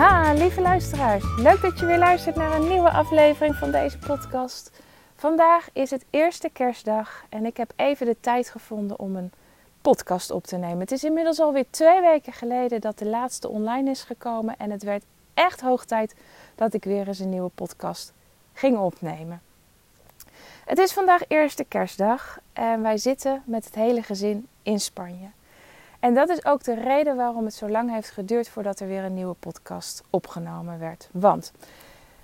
Ha, lieve luisteraars. Leuk dat je weer luistert naar een nieuwe aflevering van deze podcast. Vandaag is het eerste kerstdag en ik heb even de tijd gevonden om een podcast op te nemen. Het is inmiddels alweer twee weken geleden dat de laatste online is gekomen en het werd echt hoog tijd dat ik weer eens een nieuwe podcast ging opnemen. Het is vandaag eerste kerstdag en wij zitten met het hele gezin in Spanje. En dat is ook de reden waarom het zo lang heeft geduurd voordat er weer een nieuwe podcast opgenomen werd. Want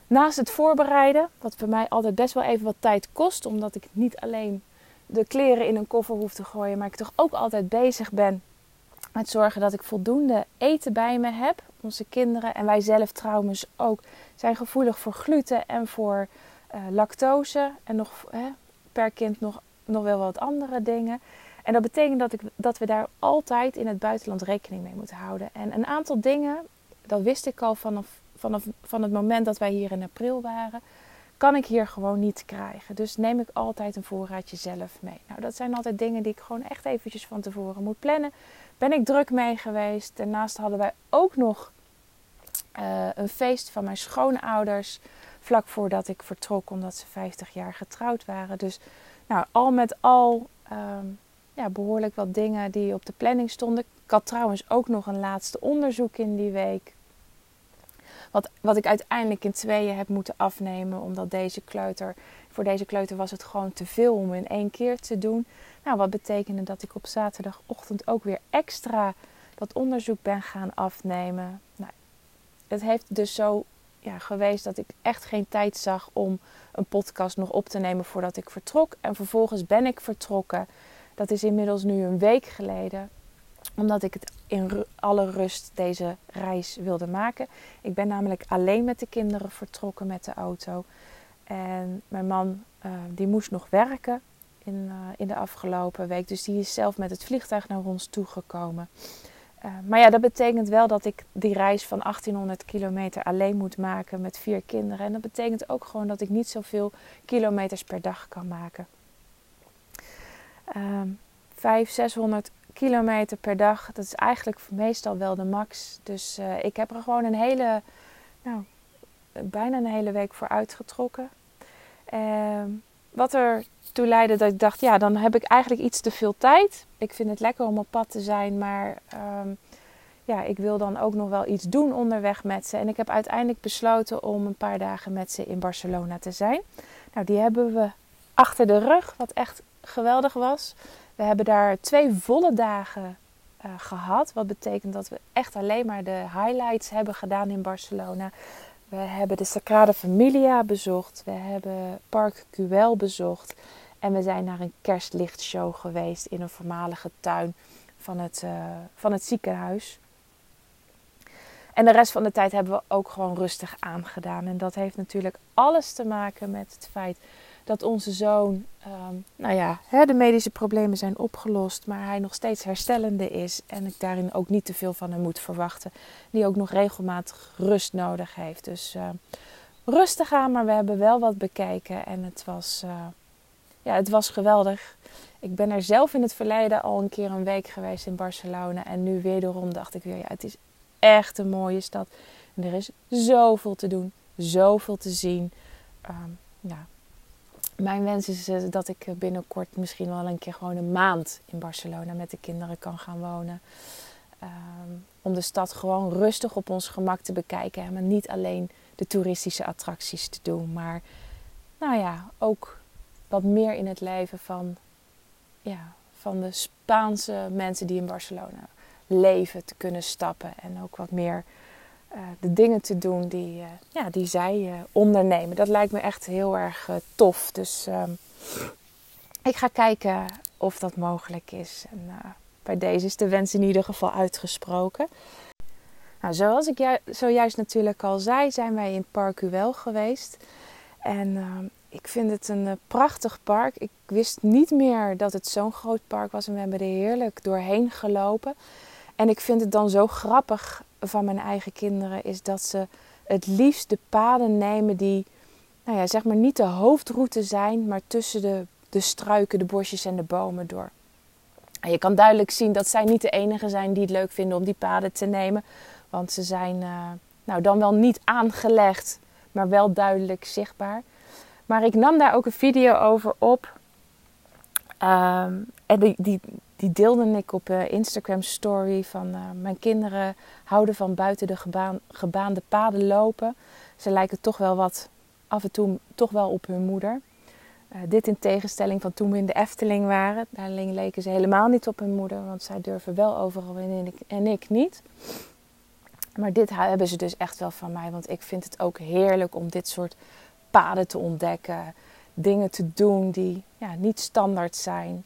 naast het voorbereiden, wat voor mij altijd best wel even wat tijd kost, omdat ik niet alleen de kleren in een koffer hoef te gooien, maar ik toch ook altijd bezig ben met zorgen dat ik voldoende eten bij me heb. Onze kinderen en wij zelf trouwens ook zijn gevoelig voor gluten en voor uh, lactose en nog per kind nog, nog wel wat andere dingen. En dat betekent dat, ik, dat we daar altijd in het buitenland rekening mee moeten houden. En een aantal dingen, dat wist ik al vanaf, vanaf van het moment dat wij hier in april waren, kan ik hier gewoon niet krijgen. Dus neem ik altijd een voorraadje zelf mee. Nou, dat zijn altijd dingen die ik gewoon echt eventjes van tevoren moet plannen. Ben ik druk mee geweest. Daarnaast hadden wij ook nog uh, een feest van mijn schoonouders. Vlak voordat ik vertrok, omdat ze 50 jaar getrouwd waren. Dus nou, al met al um, ja, behoorlijk wat dingen die op de planning stonden. Ik had trouwens ook nog een laatste onderzoek in die week. Wat, wat ik uiteindelijk in tweeën heb moeten afnemen, omdat deze kleuter, voor deze kleuter was het gewoon te veel om in één keer te doen. Nou, wat betekende dat ik op zaterdagochtend ook weer extra dat onderzoek ben gaan afnemen. Nou, het heeft dus zo ja, geweest dat ik echt geen tijd zag om een podcast nog op te nemen voordat ik vertrok. En vervolgens ben ik vertrokken. Dat is inmiddels nu een week geleden. Omdat ik het in alle rust deze reis wilde maken. Ik ben namelijk alleen met de kinderen vertrokken met de auto. En mijn man uh, die moest nog werken in, uh, in de afgelopen week. Dus die is zelf met het vliegtuig naar ons toegekomen. Uh, maar ja, dat betekent wel dat ik die reis van 1800 kilometer alleen moet maken met vier kinderen. En dat betekent ook gewoon dat ik niet zoveel kilometers per dag kan maken. 500, 600 kilometer per dag. Dat is eigenlijk meestal wel de max. Dus uh, ik heb er gewoon een hele, nou, bijna een hele week voor uitgetrokken. Uh, wat er toe leidde dat ik dacht, ja, dan heb ik eigenlijk iets te veel tijd. Ik vind het lekker om op pad te zijn, maar um, ja, ik wil dan ook nog wel iets doen onderweg met ze. En ik heb uiteindelijk besloten om een paar dagen met ze in Barcelona te zijn. Nou, die hebben we achter de rug, wat echt geweldig was. We hebben daar twee volle dagen uh, gehad. Wat betekent dat we echt alleen maar de highlights hebben gedaan in Barcelona. We hebben de Sagrada Familia bezocht. We hebben Park Güell bezocht. En we zijn naar een kerstlichtshow geweest in een voormalige tuin van het, uh, van het ziekenhuis. En de rest van de tijd hebben we ook gewoon rustig aangedaan. En dat heeft natuurlijk alles te maken met het feit dat onze zoon, um, nou ja, hè, de medische problemen zijn opgelost, maar hij nog steeds herstellende is. En ik daarin ook niet te veel van hem moet verwachten. Die ook nog regelmatig rust nodig heeft. Dus uh, rustig aan, maar we hebben wel wat bekeken. En het was, uh, ja, het was geweldig. Ik ben er zelf in het verleden al een keer een week geweest in Barcelona. En nu wederom dacht ik weer, ja, het is echt een mooie stad. En er is zoveel te doen, zoveel te zien. Um, ja, mijn wens is eh, dat ik binnenkort misschien wel een keer gewoon een maand in Barcelona met de kinderen kan gaan wonen. Um, om de stad gewoon rustig op ons gemak te bekijken. En maar niet alleen de toeristische attracties te doen. Maar nou ja, ook wat meer in het leven van, ja, van de Spaanse mensen die in Barcelona leven te kunnen stappen. En ook wat meer de dingen te doen die, uh, ja, die zij uh, ondernemen. Dat lijkt me echt heel erg tof. Dus ehm, ik ga kijken of dat mogelijk is. En bij deze is de wens in ieder geval uitgesproken. Nou, zoals ik ju zojuist natuurlijk al zei, zijn wij in Park Uwel geweest. En ehm, ik vind het een prachtig park. Ik wist niet meer dat het zo'n groot park was. En we hebben er heerlijk doorheen gelopen. En ik vind het dan zo grappig van mijn eigen kinderen is dat ze het liefst de paden nemen die, nou ja, zeg maar niet de hoofdroute zijn, maar tussen de, de struiken, de bosjes en de bomen door. En je kan duidelijk zien dat zij niet de enige zijn die het leuk vinden om die paden te nemen. Want ze zijn uh, nou, dan wel niet aangelegd, maar wel duidelijk zichtbaar. Maar ik nam daar ook een video over op. Ehm, en die, die deelde ik op uh, Instagram story van uh, mijn kinderen houden van buiten de gebaan, gebaande paden lopen. Ze lijken toch wel wat af en toe toch wel op hun moeder. Uh, dit in tegenstelling van toen we in de Efteling waren. Daar leken ze helemaal niet op hun moeder, want zij durven wel overal en ik, en ik niet. Maar dit hebben ze dus echt wel van mij, want ik vind het ook heerlijk om dit soort paden te ontdekken. Dingen te doen die ja, niet standaard zijn.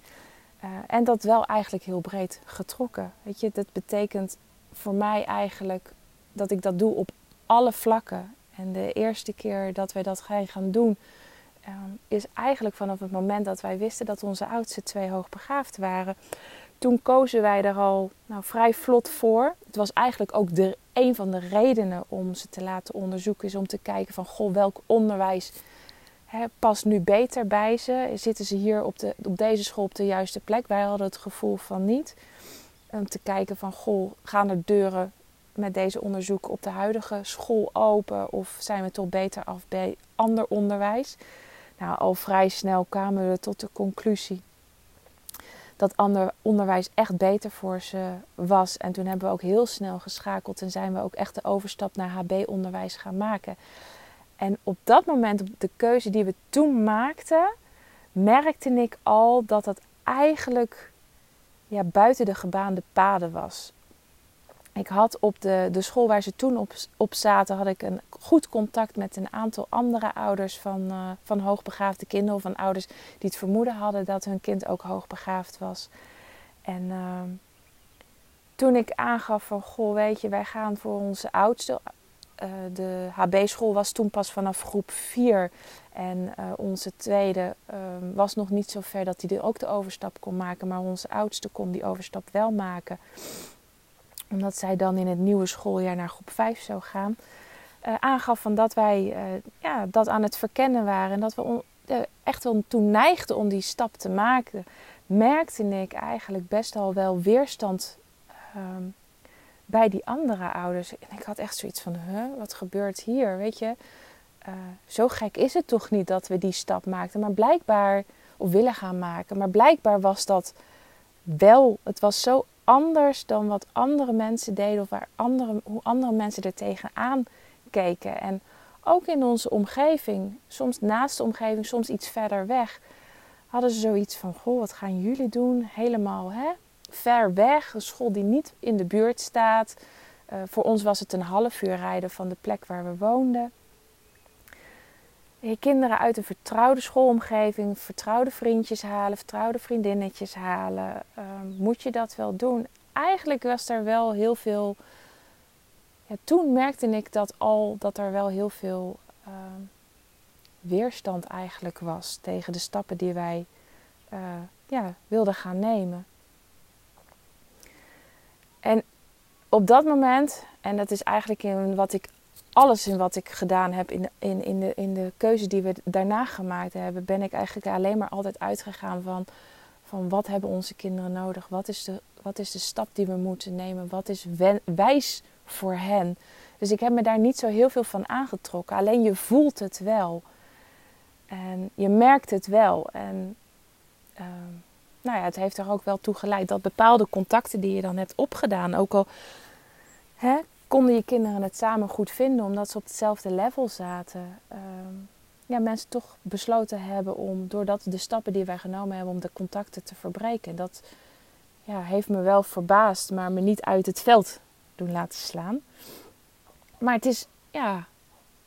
Uh, en dat wel eigenlijk heel breed getrokken. Weet je, dat betekent voor mij eigenlijk dat ik dat doe op alle vlakken. En de eerste keer dat wij dat gaan doen, um, is eigenlijk vanaf het moment dat wij wisten dat onze oudste twee hoogbegaafd waren. Toen kozen wij er al nou, vrij vlot voor. Het was eigenlijk ook de, een van de redenen om ze te laten onderzoeken, is om te kijken van goh, welk onderwijs hè, past nu beter bij ze? Zitten ze hier op, de, op deze school op de juiste plek? Wij hadden het gevoel van niet. Om te kijken van goh, gaan er deuren met deze onderzoek op de huidige school open? Of zijn we toch beter af bij ander onderwijs? Nou, al vrij snel kwamen we tot de conclusie dat ander onderwijs echt beter voor ze was. En toen hebben we ook heel snel geschakeld en zijn we ook echt de overstap naar HB-onderwijs gaan maken. En op dat moment, op de keuze die we toen maakten, merkte ik al dat dat eigenlijk ja, buiten de gebaande paden was. Ik had op de, de school waar ze toen op, op zaten, had ik een goed contact met een aantal andere ouders van, uh, van hoogbegaafde kinderen. Of van ouders die het vermoeden hadden dat hun kind ook hoogbegaafd was. En uh, toen ik aangaf van, goh weet je, wij gaan voor onze oudste. Uh, de HB-school was toen pas vanaf groep 4. En onze tweede ehm, was nog niet zo ver dat hij ook de overstap kon maken. Maar onze oudste kon die overstap wel maken omdat zij dan in het nieuwe schooljaar naar groep 5 zou gaan, uh, aangaf van dat wij ja, dat aan het verkennen waren en dat we echt wel toen neigden om die stap te maken, merkte ik eigenlijk best al wel weerstand ehm, bij die andere ouders. En ik had echt zoiets van, huh, wat gebeurt hier? Weet je, zo gek is het toch niet dat we die stap maakten, maar blijkbaar, of willen gaan maken, maar blijkbaar was dat wel, het was zo anders dan wat andere mensen deden of waar andere, hoe andere mensen er tegenaan keken. En ook in onze omgeving, soms naast de omgeving, soms iets verder weg, hadden ze zoiets van: Goh, wat gaan jullie doen? Helemaal hè? Ver weg, een school die niet in de buurt staat. Uh, voor ons was het een half uur rijden van de plek waar we woonden. Je kinderen uit een vertrouwde schoolomgeving, vertrouwde vriendjes halen, vertrouwde vriendinnetjes halen. Uh, moet je dat wel doen? Eigenlijk was er wel heel veel. Ja, toen merkte ik dat al dat er wel heel veel uh, weerstand eigenlijk was tegen de stappen die wij uh, ja, wilden gaan nemen. En op dat moment, en dat is eigenlijk in wat ik alles in wat ik gedaan heb, in in, in, de, in de keuze die we daarna gemaakt hebben, ben ik eigenlijk alleen maar altijd uitgegaan van, van wat hebben onze kinderen nodig? Wat is, de, wat is de stap die we moeten nemen? Wat is wijs voor hen? Dus ik heb me daar niet zo heel veel van aangetrokken. Alleen je voelt het wel. En je merkt het wel. En uh, nou ja, het heeft er ook wel toe geleid dat bepaalde contacten die je dan hebt opgedaan, ook al hè, konden je kinderen het samen goed vinden omdat ze op hetzelfde level zaten. Uh, ja, mensen toch besloten hebben om, doordat de stappen die wij genomen hebben, om de contacten te verbreken. Dat ja, heeft me wel verbaasd, maar me niet uit het veld doen laten slaan. Maar het is, ja,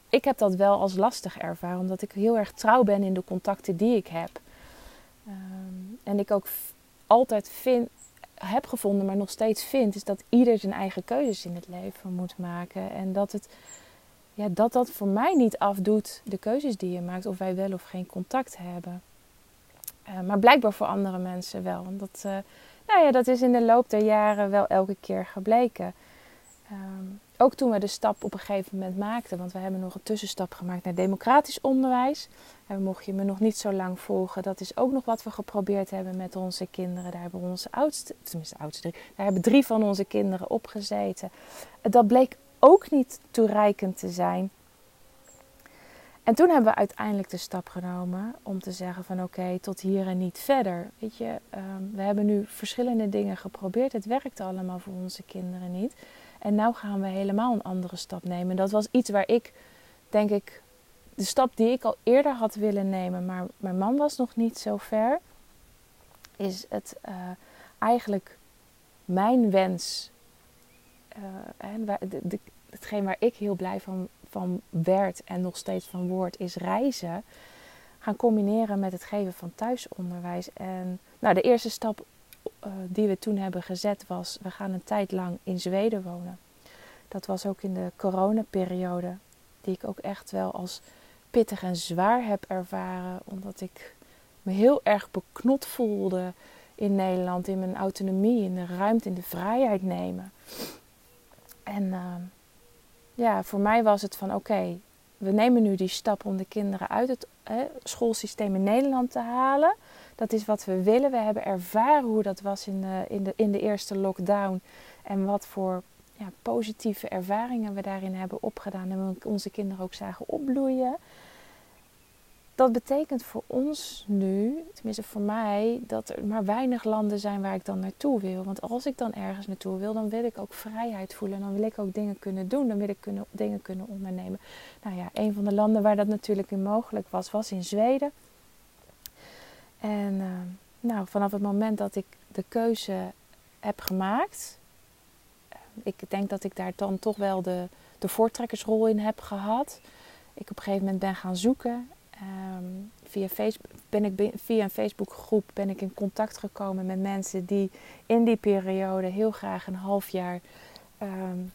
ik heb dat wel als lastig ervaren, omdat ik heel erg trouw ben in de contacten die ik heb. Um, en ik ook altijd vind, heb gevonden, maar nog steeds vind, is dat ieder zijn eigen keuzes in het leven moet maken. En dat het, ja, dat, dat voor mij niet afdoet de keuzes die je maakt, of wij wel of geen contact hebben. Uh, maar blijkbaar voor andere mensen wel. En dat, uh, nou ja, dat is in de loop der jaren wel elke keer gebleken. Um, ook toen we de stap op een gegeven moment maakten, want we hebben nog een tussenstap gemaakt naar democratisch onderwijs. En mocht je me nog niet zo lang volgen, dat is ook nog wat we geprobeerd hebben met onze kinderen. Daar hebben onze oudste, tenminste oudste drie, daar hebben drie van onze kinderen op gezeten. Dat bleek ook niet toereikend te zijn. En toen hebben we uiteindelijk de stap genomen om te zeggen van oké, tot hier en niet verder. Weet je, ehm, we hebben nu verschillende dingen geprobeerd. Het werkte allemaal voor onze kinderen niet. En nu gaan we helemaal een andere stap nemen. Dat was iets waar ik, denk ik, de stap die ik al eerder had willen nemen, maar mijn man was nog niet zo ver. Is het uh, eigenlijk mijn wens, uh, de, de, hetgeen waar ik heel blij van, van werd en nog steeds van word, is reizen. Gaan combineren met het geven van thuisonderwijs. En nou, de eerste stap die we toen hebben gezet was: we gaan een tijd lang in Zweden wonen. Dat was ook in de coronaperiode, die ik ook echt wel als pittig en zwaar heb ervaren, omdat ik me heel erg beknot voelde in Nederland, in mijn autonomie, in de ruimte, in de vrijheid nemen. En uh, ja, voor mij was het van oké, we nemen nu die stap om de kinderen uit het schoolsysteem in Nederland te halen. Dat is wat we willen. We hebben ervaren hoe dat was in de, in de, in de eerste lockdown. En wat voor ja, positieve ervaringen we daarin hebben opgedaan. En we onze kinderen ook zagen opbloeien dat betekent voor ons nu, tenminste voor mij, dat er maar weinig landen zijn waar ik dan naartoe wil. Want als ik dan ergens naartoe wil, dan wil ik ook vrijheid voelen. Dan wil ik ook dingen kunnen doen. Dan wil ik kunnen, dingen kunnen ondernemen. Nou ja, een van de landen waar dat natuurlijk in mogelijk was, was in Zweden. En uh, nou, vanaf het moment dat ik de keuze heb gemaakt, uh, ik denk dat ik daar dan toch wel de, de voortrekkersrol in heb gehad. Ik op een gegeven moment ben gaan zoeken Um, via, Facebook, ben ik, via een Facebookgroep ben ik in contact gekomen met mensen die in die periode heel graag een half jaar um,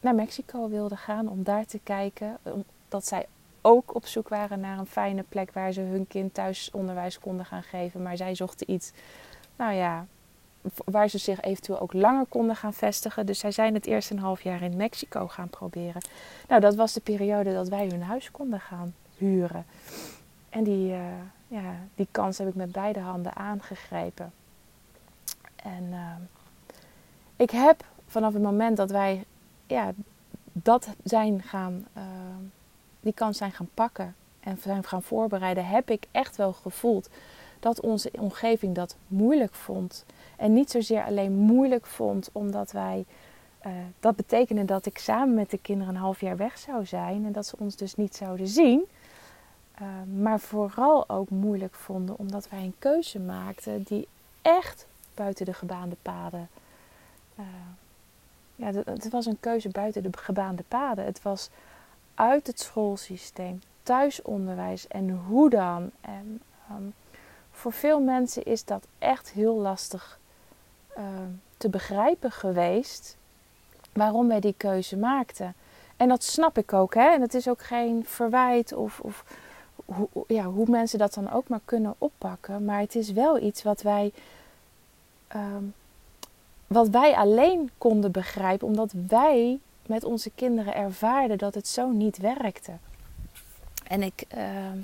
naar Mexico wilden gaan om daar te kijken. Omdat zij ook op zoek waren naar een fijne plek waar ze hun kind thuis onderwijs konden gaan geven. Maar zij zochten iets, nou ja, waar ze zich eventueel ook langer konden gaan vestigen. Dus zij zijn het eerst een half jaar in Mexico gaan proberen. Nou, dat was de periode dat wij hun huis konden gaan huren. En die, uh, ja, die kans heb ik met beide handen aangegrepen. En uh, ik heb vanaf het moment dat wij ja, dat zijn gaan, uh, die kans zijn gaan pakken en zijn gaan voorbereiden, heb ik echt wel gevoeld dat onze omgeving dat moeilijk vond. En niet zozeer alleen moeilijk vond omdat wij. Uh, dat betekende dat ik samen met de kinderen een half jaar weg zou zijn en dat ze ons dus niet zouden zien. Uh, maar vooral ook moeilijk vonden omdat wij een keuze maakten die echt buiten de gebaande paden. Uh, ja, het was een keuze buiten de gebaande paden. Het was uit het schoolsysteem, thuisonderwijs en hoe dan. En um, voor veel mensen is dat echt heel lastig uh, te begrijpen geweest waarom wij die keuze maakten. En dat snap ik ook, hè? En het is ook geen verwijt of, of hoe, ja, hoe mensen dat dan ook maar kunnen oppakken. Maar het is wel iets wat wij, ehm, wat wij alleen konden begrijpen, omdat wij met onze kinderen ervaarden dat het zo niet werkte. En ik, ehm,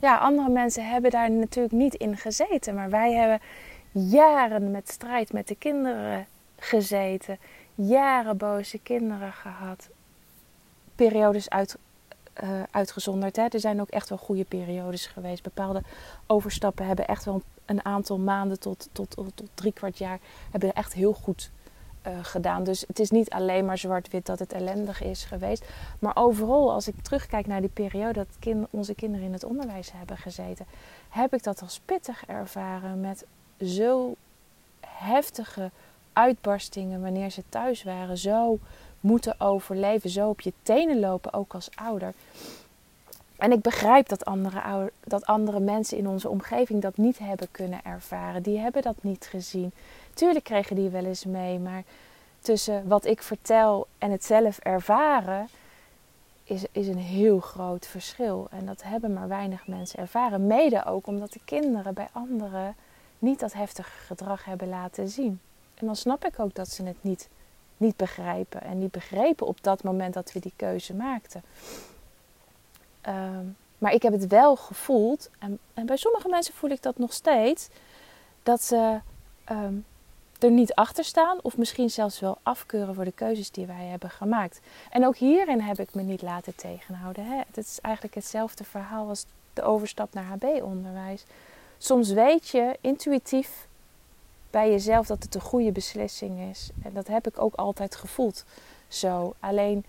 ja, andere mensen hebben daar natuurlijk niet in gezeten, maar wij hebben jaren met strijd met de kinderen gezeten, jaren boze kinderen gehad, periodes uit, uh, uitgezonderd. Hè. Er zijn ook echt wel goede periodes geweest. Bepaalde overstappen hebben echt wel een aantal maanden tot, tot, tot, tot drie kwart jaar hebben echt heel goed uh, gedaan. Dus het is niet alleen maar zwart-wit dat het ellendig is geweest. Maar overal, als ik terugkijk naar die periode dat kind, onze kinderen in het onderwijs hebben gezeten, heb ik dat als pittig ervaren met zo heftige uitbarstingen wanneer ze thuis waren. Zo moeten overleven, zo op je tenen lopen, ook als ouder. En ik begrijp dat andere, dat andere mensen in onze omgeving dat niet hebben kunnen ervaren. Die hebben dat niet gezien. Tuurlijk kregen die wel eens mee, maar tussen wat ik vertel en het zelf ervaren is, is een heel groot verschil. En dat hebben maar weinig mensen ervaren. Mede ook omdat de kinderen bij anderen niet dat heftige gedrag hebben laten zien. En dan snap ik ook dat ze het niet niet begrijpen. En niet begrepen op dat moment dat we die keuze maakten. Um, maar ik heb het wel gevoeld, en, en, bij sommige mensen voel ik dat nog steeds, dat ze um, er niet achter staan of misschien zelfs wel afkeuren voor de keuzes die wij hebben gemaakt. En ook hierin heb ik me niet laten tegenhouden. Hè? Het is eigenlijk hetzelfde verhaal als de overstap naar HB-onderwijs. Soms weet je intuïtief bij jezelf dat het een goede beslissing is. En dat heb ik ook altijd gevoeld zo. Alleen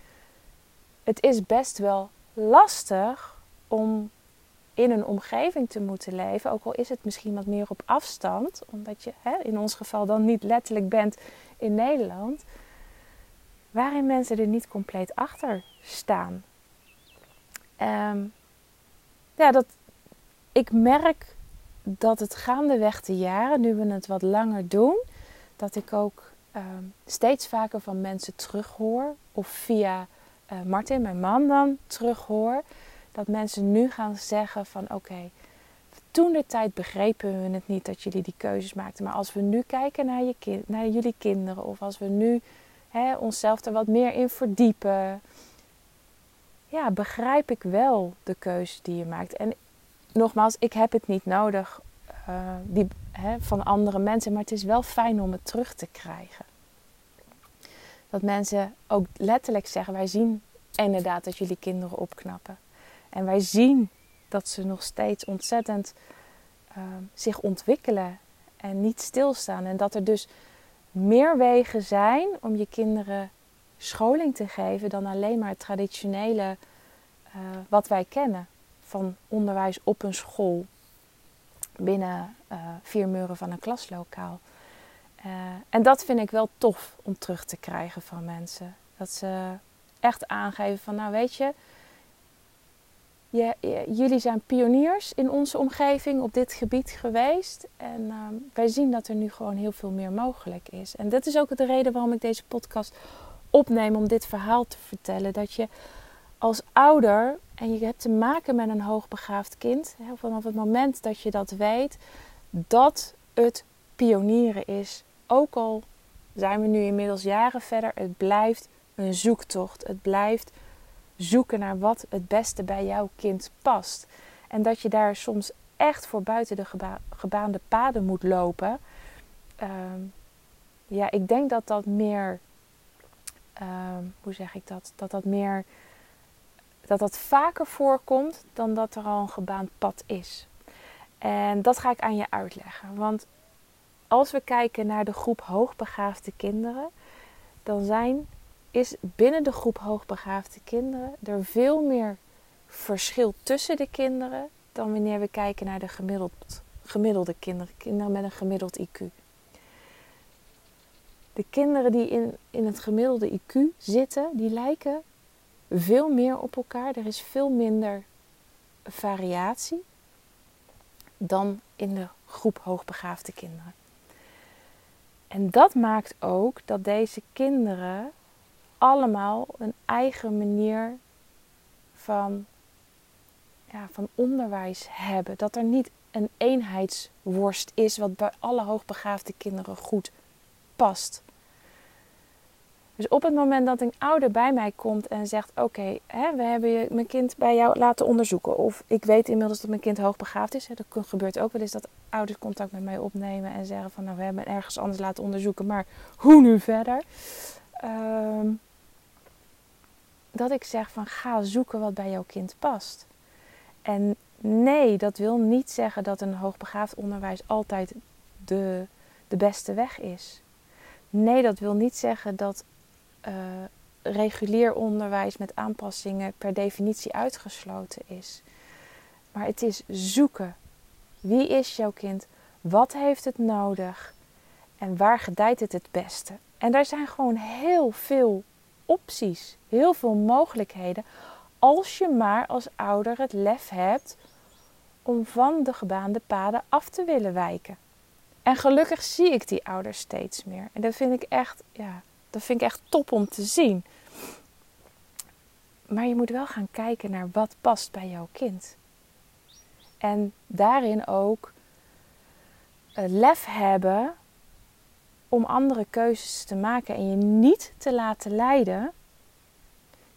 het is best wel lastig om in een omgeving te moeten leven, ook al is het misschien wat meer op afstand, omdat je hè, in ons geval dan niet letterlijk bent in Nederland, waarin mensen er niet compleet achter staan. Um, ja, dat, ik merk dat het gaandeweg de jaren, nu we het wat langer doen, dat ik ook ehm, steeds vaker van mensen terughoor, of via uh, Martin, mijn man, dan terughoor dat mensen nu gaan zeggen van oké, toen de tijd begrepen we het niet dat jullie die keuzes maakten. Maar als we nu kijken naar, je kind, naar jullie kinderen of als we nu hè, onszelf er wat meer in verdiepen, ja, begrijp ik wel de keuze die je maakt. En nogmaals, ik heb het niet nodig uh, die, hè, van andere mensen, maar het is wel fijn om het terug te krijgen. Dat mensen ook letterlijk zeggen: wij zien inderdaad dat jullie kinderen opknappen. En wij zien dat ze nog steeds ontzettend uh, zich ontwikkelen en niet stilstaan. En dat er dus meer wegen zijn om je kinderen scholing te geven dan alleen maar het traditionele uh, wat wij kennen van onderwijs op een school binnen uh, vier muren van een klaslokaal. En dat vind ik wel tof om terug te krijgen van mensen. Dat ze echt aangeven van nou weet je, je, jullie zijn pioniers in onze omgeving op dit gebied geweest. En ehm, wij zien dat er nu gewoon heel veel meer mogelijk is. En dat is ook de reden waarom ik deze podcast opneem om dit verhaal te vertellen. Dat je als ouder, en je hebt te maken met een hoogbegaafd kind, vanaf het moment dat je dat weet, dat het pionieren is. Ook al zijn we nu inmiddels jaren verder, het blijft een zoektocht. Het blijft zoeken naar wat het beste bij jouw kind past. En dat je daar soms echt voor buiten de gebaande paden moet lopen. Ehm, ja, ik denk dat dat meer. Ehm, hoe zeg ik dat? Dat dat meer. Dat dat vaker voorkomt dan dat er al een gebaand pad is. En dat ga ik aan je uitleggen. Want als we kijken naar de groep hoogbegaafde kinderen, dan zijn is binnen de groep hoogbegaafde kinderen er veel meer verschil tussen de kinderen dan wanneer we kijken naar de gemiddeld, gemiddelde kinderen, kinderen met een gemiddeld IQ. De kinderen die in, in het gemiddelde IQ zitten, die lijken veel meer op elkaar. Er is veel minder variatie dan in de groep hoogbegaafde kinderen. En dat maakt ook dat deze kinderen allemaal een eigen manier van, ja, van onderwijs hebben. Dat er niet een eenheidsworst is wat bij alle hoogbegaafde kinderen goed past. Dus op het moment dat een ouder bij mij komt en zegt: Oké, we hebben je, mijn kind bij jou laten onderzoeken. Of ik weet inmiddels dat mijn kind hoogbegaafd is. Hè, dat gebeurt ook wel eens dat ouders contact met mij opnemen en zeggen: van nou, we hebben ergens anders laten onderzoeken, maar hoe nu verder? Um, dat ik zeg van ga zoeken wat bij jouw kind past. En nee, dat wil niet zeggen dat een hoogbegaafd onderwijs altijd de, de beste weg is. Nee, dat wil niet zeggen dat uh, regulier onderwijs met aanpassingen per definitie uitgesloten is. Maar het is zoeken. Wie is jouw kind? Wat heeft het nodig? En waar gedijt het het beste? En daar zijn gewoon heel veel opties, heel veel mogelijkheden. Als je maar als ouder het lef hebt om van de gebaande paden af te willen wijken. En gelukkig zie ik die ouders steeds meer. En dat vind ik echt, ja, dat vind ik echt top om te zien. Maar je moet wel gaan kijken naar wat past bij jouw kind. En daarin ook lef hebben om andere keuzes te maken en je niet te laten leiden,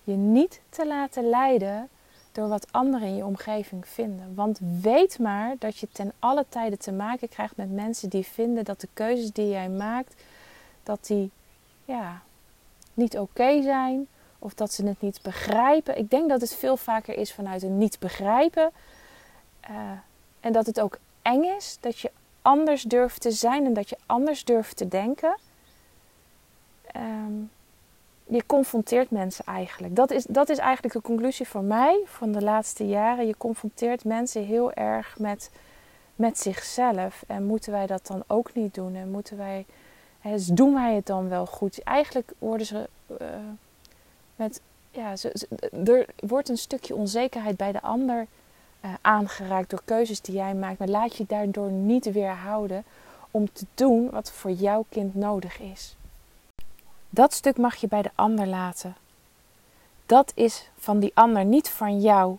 je niet te laten leiden door wat anderen in je omgeving vinden. Want weet maar dat je ten alle tijde te maken krijgt met mensen die vinden dat de keuzes die jij maakt, dat die ja, niet oké zijn of dat ze het niet begrijpen. Ik denk dat het veel vaker is vanuit een niet begrijpen. Uh, en dat het ook eng is dat je anders durft te zijn en dat je anders durft te denken. Um, je confronteert mensen eigenlijk. Dat is, dat is eigenlijk de conclusie voor mij van de laatste jaren. Je confronteert mensen heel erg met, met zichzelf. En moeten wij dat dan ook niet doen? En moeten wij, hè, doen wij het dan wel goed? Eigenlijk worden ze uh, met, ja, er wordt een stukje onzekerheid bij de ander uh, aangeraakt door keuzes die jij maakt. Maar laat je daardoor niet weerhouden om te doen wat voor jouw kind nodig is. Dat stuk mag je bij de ander laten. Dat is van die ander, niet van jou.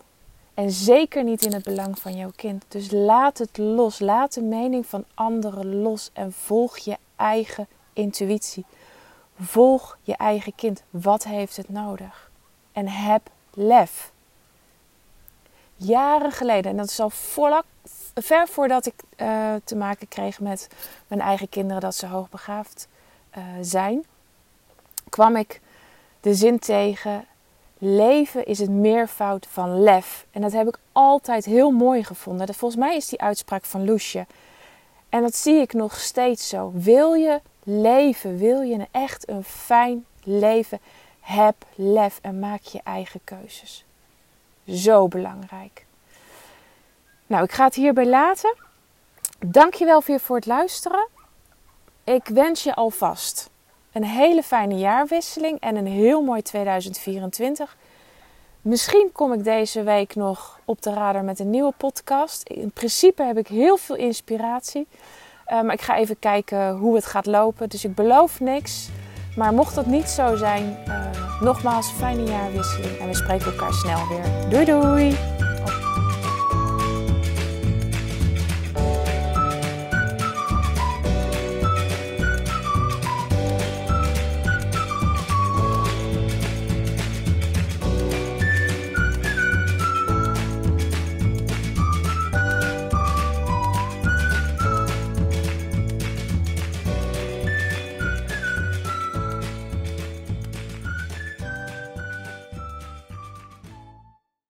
En zeker niet in het belang van jouw kind. Dus laat het los. Laat de mening van anderen los. En volg je eigen intuïtie. Volg je eigen kind. Wat heeft het nodig? En heb lef. Jaren geleden, en dat is al ver voordat ik uh, te maken kreeg met mijn eigen kinderen, dat ze hoogbegaafd uh, zijn kwam ik de zin tegen: leven is het meervoud van lef. En dat heb ik altijd heel mooi gevonden. Volgens mij is die uitspraak van Loesje. En dat zie ik nog steeds zo. Wil je leven, wil je een echt een fijn leven, heb lef en maak je eigen keuzes. Zo belangrijk. Nou, ik ga het hierbij laten. Dankjewel weer voor het luisteren. Ik wens je alvast een hele fijne jaarwisseling en een heel mooi 2024. Misschien kom ik deze week nog op de radar met een nieuwe podcast. In principe heb ik heel veel inspiratie. Uh, maar ik ga even kijken hoe het gaat lopen. Dus ik beloof niks. Maar mocht dat niet zo zijn, uh, nogmaals fijne jaarwisseling. En we spreken elkaar snel weer. Doei doei!